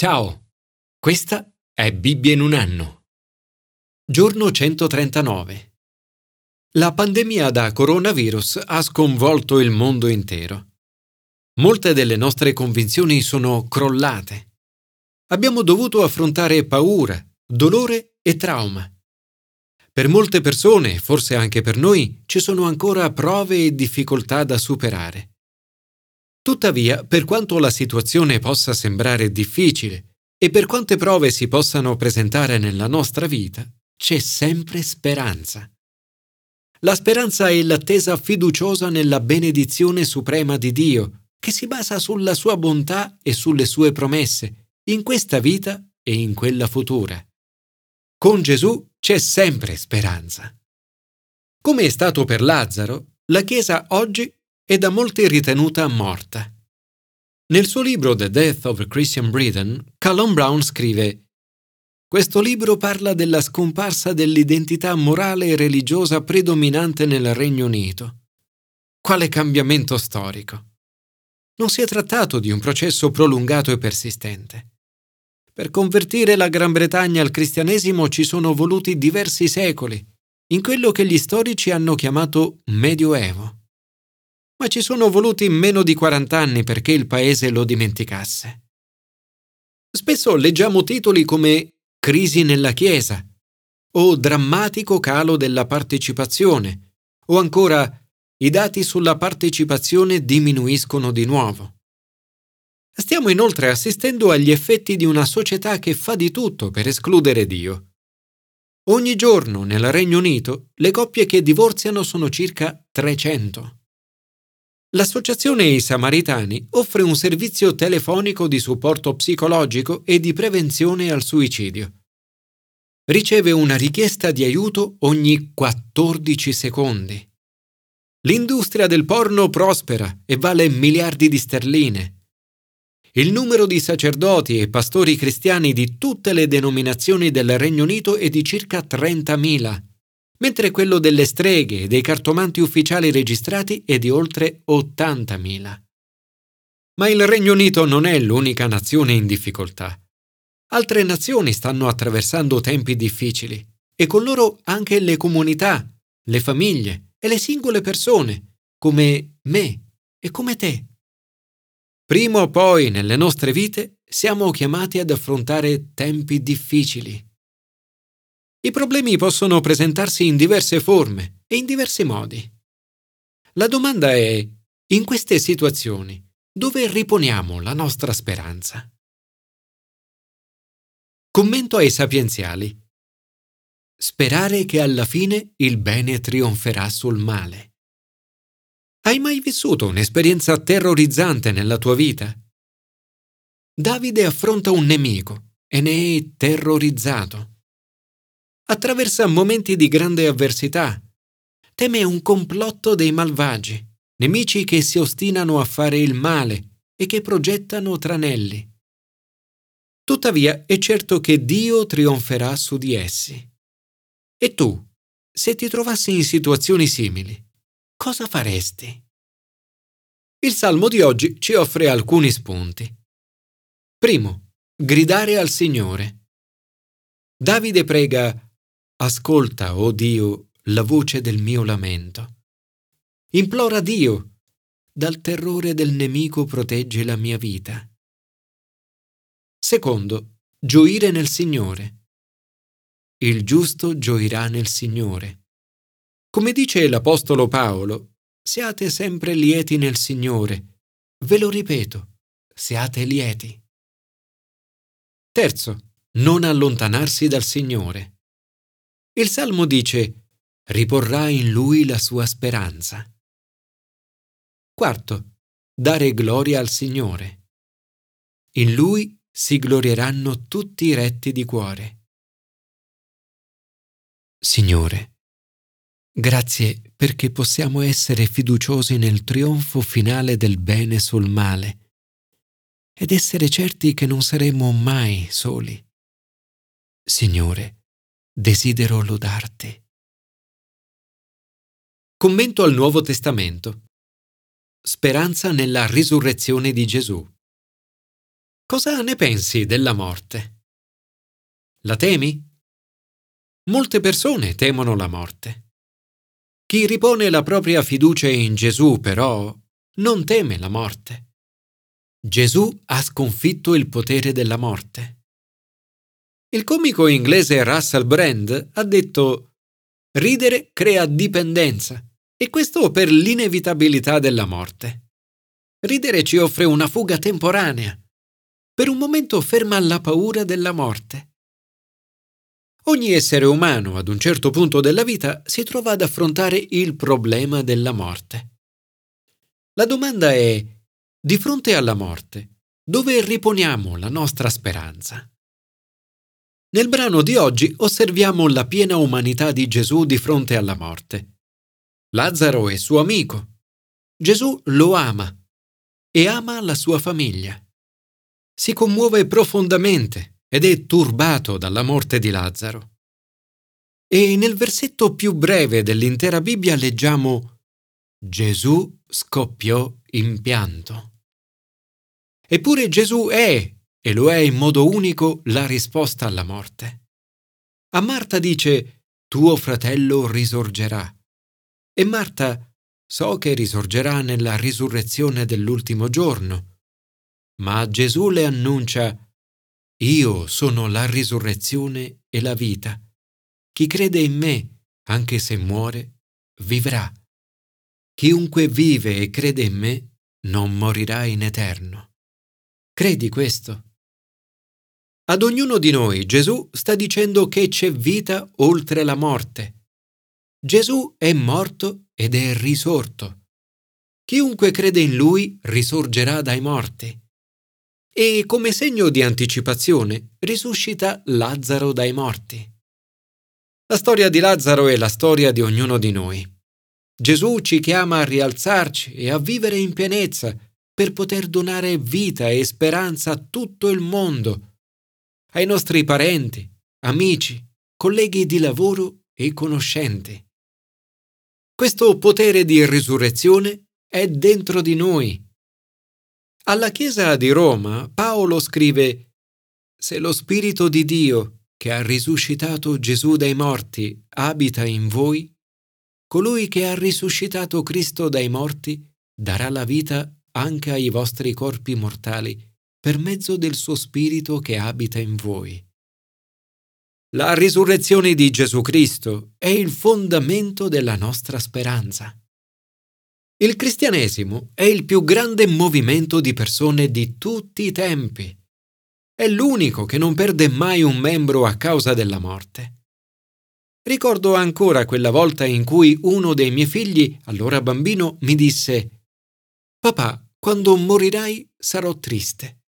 Ciao, questa è Bibbia in un anno. Giorno 139. La pandemia da coronavirus ha sconvolto il mondo intero. Molte delle nostre convinzioni sono crollate. Abbiamo dovuto affrontare paura, dolore e trauma. Per molte persone, forse anche per noi, ci sono ancora prove e difficoltà da superare. Tuttavia, per quanto la situazione possa sembrare difficile e per quante prove si possano presentare nella nostra vita, c'è sempre speranza. La speranza è l'attesa fiduciosa nella benedizione suprema di Dio, che si basa sulla sua bontà e sulle sue promesse, in questa vita e in quella futura. Con Gesù c'è sempre speranza. Come è stato per Lazzaro, la Chiesa oggi è da molti ritenuta morta. Nel suo libro The Death of Christian Britain, Callum Brown scrive Questo libro parla della scomparsa dell'identità morale e religiosa predominante nel Regno Unito. Quale cambiamento storico! Non si è trattato di un processo prolungato e persistente. Per convertire la Gran Bretagna al cristianesimo ci sono voluti diversi secoli, in quello che gli storici hanno chiamato Medioevo ma ci sono voluti meno di 40 anni perché il paese lo dimenticasse. Spesso leggiamo titoli come Crisi nella Chiesa o Drammatico calo della partecipazione o ancora I dati sulla partecipazione diminuiscono di nuovo. Stiamo inoltre assistendo agli effetti di una società che fa di tutto per escludere Dio. Ogni giorno nel Regno Unito le coppie che divorziano sono circa 300. L'Associazione I Samaritani offre un servizio telefonico di supporto psicologico e di prevenzione al suicidio. Riceve una richiesta di aiuto ogni 14 secondi. L'industria del porno prospera e vale miliardi di sterline. Il numero di sacerdoti e pastori cristiani di tutte le denominazioni del Regno Unito è di circa 30.000 mentre quello delle streghe e dei cartomanti ufficiali registrati è di oltre 80.000. Ma il Regno Unito non è l'unica nazione in difficoltà. Altre nazioni stanno attraversando tempi difficili e con loro anche le comunità, le famiglie e le singole persone, come me e come te. Prima o poi nelle nostre vite siamo chiamati ad affrontare tempi difficili. I problemi possono presentarsi in diverse forme e in diversi modi. La domanda è, in queste situazioni, dove riponiamo la nostra speranza? Commento ai sapienziali. Sperare che alla fine il bene trionferà sul male. Hai mai vissuto un'esperienza terrorizzante nella tua vita? Davide affronta un nemico e ne è terrorizzato attraversa momenti di grande avversità. Teme un complotto dei malvagi, nemici che si ostinano a fare il male e che progettano tranelli. Tuttavia è certo che Dio trionferà su di essi. E tu, se ti trovassi in situazioni simili, cosa faresti? Il Salmo di oggi ci offre alcuni spunti. Primo, gridare al Signore. Davide prega Ascolta, o oh Dio, la voce del mio lamento. Implora Dio, dal terrore del nemico protegge la mia vita. Secondo, gioire nel Signore. Il giusto gioirà nel Signore. Come dice l'Apostolo Paolo, siate sempre lieti nel Signore. Ve lo ripeto, siate lieti. Terzo, non allontanarsi dal Signore. Il Salmo dice, riporrà in lui la sua speranza. Quarto, dare gloria al Signore. In lui si glorieranno tutti i retti di cuore. Signore, grazie perché possiamo essere fiduciosi nel trionfo finale del bene sul male ed essere certi che non saremo mai soli. Signore, desidero lodarti. Commento al Nuovo Testamento. Speranza nella risurrezione di Gesù. Cosa ne pensi della morte? La temi? Molte persone temono la morte. Chi ripone la propria fiducia in Gesù, però, non teme la morte. Gesù ha sconfitto il potere della morte. Il comico inglese Russell Brand ha detto Ridere crea dipendenza e questo per l'inevitabilità della morte. Ridere ci offre una fuga temporanea, per un momento ferma la paura della morte. Ogni essere umano ad un certo punto della vita si trova ad affrontare il problema della morte. La domanda è, di fronte alla morte, dove riponiamo la nostra speranza? Nel brano di oggi osserviamo la piena umanità di Gesù di fronte alla morte. Lazzaro è suo amico. Gesù lo ama e ama la sua famiglia si commuove profondamente ed è turbato dalla morte di Lazzaro. E nel versetto più breve dell'intera Bibbia leggiamo Gesù scoppiò in pianto. Eppure Gesù è, e lo è in modo unico, la risposta alla morte. A Marta dice, tuo fratello risorgerà. E Marta, so che risorgerà nella risurrezione dell'ultimo giorno. Ma Gesù le annuncia, Io sono la risurrezione e la vita. Chi crede in me, anche se muore, vivrà. Chiunque vive e crede in me, non morirà in eterno. Credi questo? Ad ognuno di noi Gesù sta dicendo che c'è vita oltre la morte. Gesù è morto ed è risorto. Chiunque crede in lui risorgerà dai morti e come segno di anticipazione risuscita Lazzaro dai morti. La storia di Lazzaro è la storia di ognuno di noi. Gesù ci chiama a rialzarci e a vivere in pienezza per poter donare vita e speranza a tutto il mondo, ai nostri parenti, amici, colleghi di lavoro e conoscenti. Questo potere di risurrezione è dentro di noi alla Chiesa di Roma Paolo scrive Se lo Spirito di Dio, che ha risuscitato Gesù dai morti, abita in voi, colui che ha risuscitato Cristo dai morti darà la vita anche ai vostri corpi mortali per mezzo del suo Spirito che abita in voi. La risurrezione di Gesù Cristo è il fondamento della nostra speranza. Il cristianesimo è il più grande movimento di persone di tutti i tempi. È l'unico che non perde mai un membro a causa della morte. Ricordo ancora quella volta in cui uno dei miei figli, allora bambino, mi disse Papà, quando morirai sarò triste.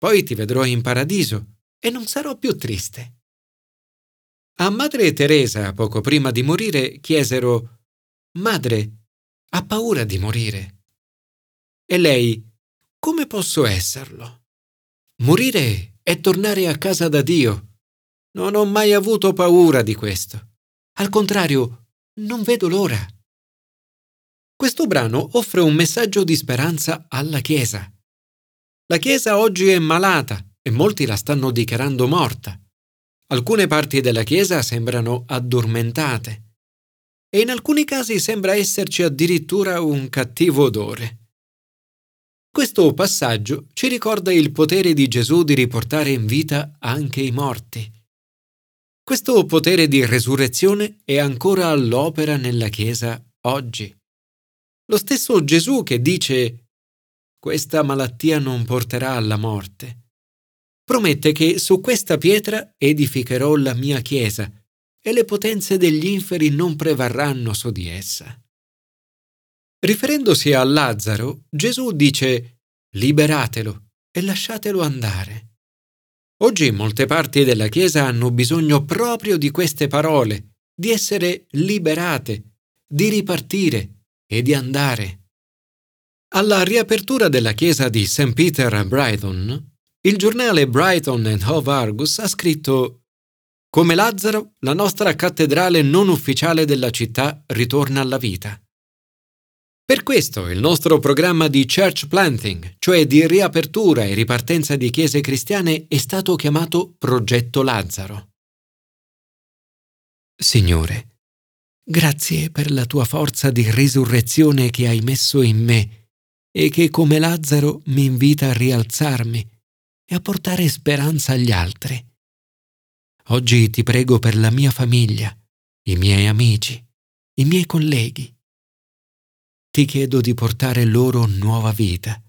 Poi ti vedrò in paradiso e non sarò più triste. A Madre Teresa, poco prima di morire, chiesero Madre, ha paura di morire. E lei, come posso esserlo? Morire è tornare a casa da Dio. Non ho mai avuto paura di questo. Al contrario, non vedo l'ora. Questo brano offre un messaggio di speranza alla Chiesa. La Chiesa oggi è malata e molti la stanno dichiarando morta. Alcune parti della Chiesa sembrano addormentate e in alcuni casi sembra esserci addirittura un cattivo odore. Questo passaggio ci ricorda il potere di Gesù di riportare in vita anche i morti. Questo potere di resurrezione è ancora all'opera nella Chiesa oggi. Lo stesso Gesù che dice questa malattia non porterà alla morte, promette che su questa pietra edificherò la mia Chiesa e le potenze degli inferi non prevarranno su di essa. Riferendosi a Lazzaro, Gesù dice liberatelo e lasciatelo andare. Oggi molte parti della Chiesa hanno bisogno proprio di queste parole, di essere liberate, di ripartire e di andare. Alla riapertura della chiesa di St. Peter a Brighton, il giornale Brighton and Hove Argus ha scritto come Lazzaro, la nostra cattedrale non ufficiale della città ritorna alla vita. Per questo il nostro programma di church planting, cioè di riapertura e ripartenza di chiese cristiane, è stato chiamato Progetto Lazzaro. Signore, grazie per la tua forza di risurrezione che hai messo in me e che come Lazzaro mi invita a rialzarmi e a portare speranza agli altri. Oggi ti prego per la mia famiglia, i miei amici, i miei colleghi ti chiedo di portare loro nuova vita.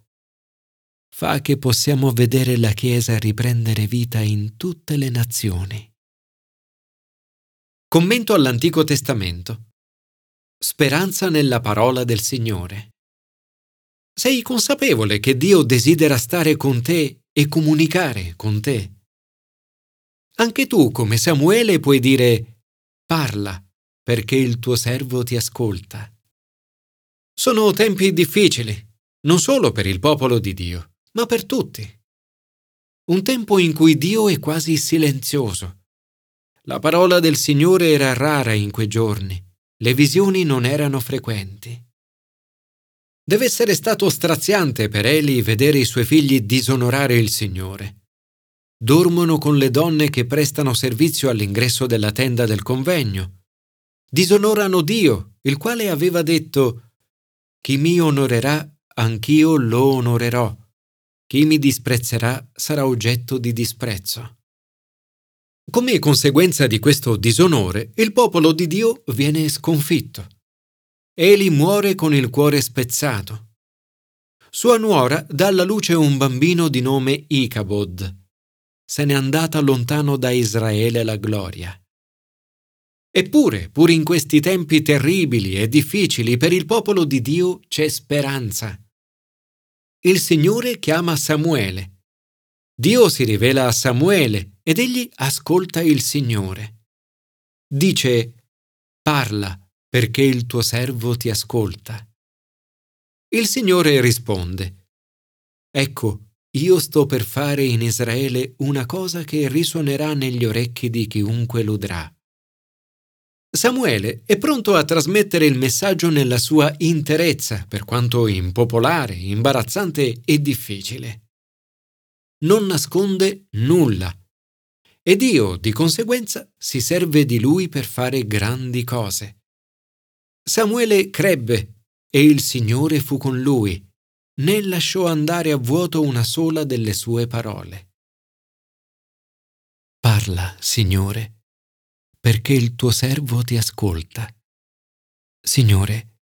Fa che possiamo vedere la Chiesa riprendere vita in tutte le nazioni. Commento all'Antico Testamento. Speranza nella parola del Signore. Sei consapevole che Dio desidera stare con te e comunicare con te. Anche tu, come Samuele, puoi dire parla, perché il tuo servo ti ascolta. Sono tempi difficili, non solo per il popolo di Dio, ma per tutti. Un tempo in cui Dio è quasi silenzioso. La parola del Signore era rara in quei giorni, le visioni non erano frequenti. Deve essere stato straziante per Eli vedere i suoi figli disonorare il Signore. Dormono con le donne che prestano servizio all'ingresso della tenda del convegno. Disonorano Dio, il quale aveva detto chi mi onorerà, anch'io lo onorerò. Chi mi disprezzerà sarà oggetto di disprezzo. Come conseguenza di questo disonore, il popolo di Dio viene sconfitto. Eli muore con il cuore spezzato. Sua nuora dà alla luce un bambino di nome Icabod. Se n'è andata lontano da Israele la gloria. Eppure, pur in questi tempi terribili e difficili per il popolo di Dio c'è speranza. Il Signore chiama Samuele. Dio si rivela a Samuele ed egli ascolta il Signore. Dice, parla perché il tuo servo ti ascolta. Il Signore risponde, Ecco, io sto per fare in Israele una cosa che risuonerà negli orecchi di chiunque l'udrà. Samuele è pronto a trasmettere il messaggio nella sua interezza, per quanto impopolare, imbarazzante e difficile. Non nasconde nulla. E Dio, di conseguenza, si serve di lui per fare grandi cose. Samuele crebbe e il Signore fu con lui, né lasciò andare a vuoto una sola delle sue parole. Parla, Signore perché il tuo servo ti ascolta. Signore,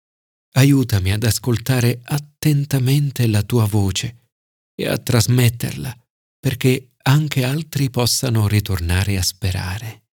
aiutami ad ascoltare attentamente la tua voce e a trasmetterla perché anche altri possano ritornare a sperare.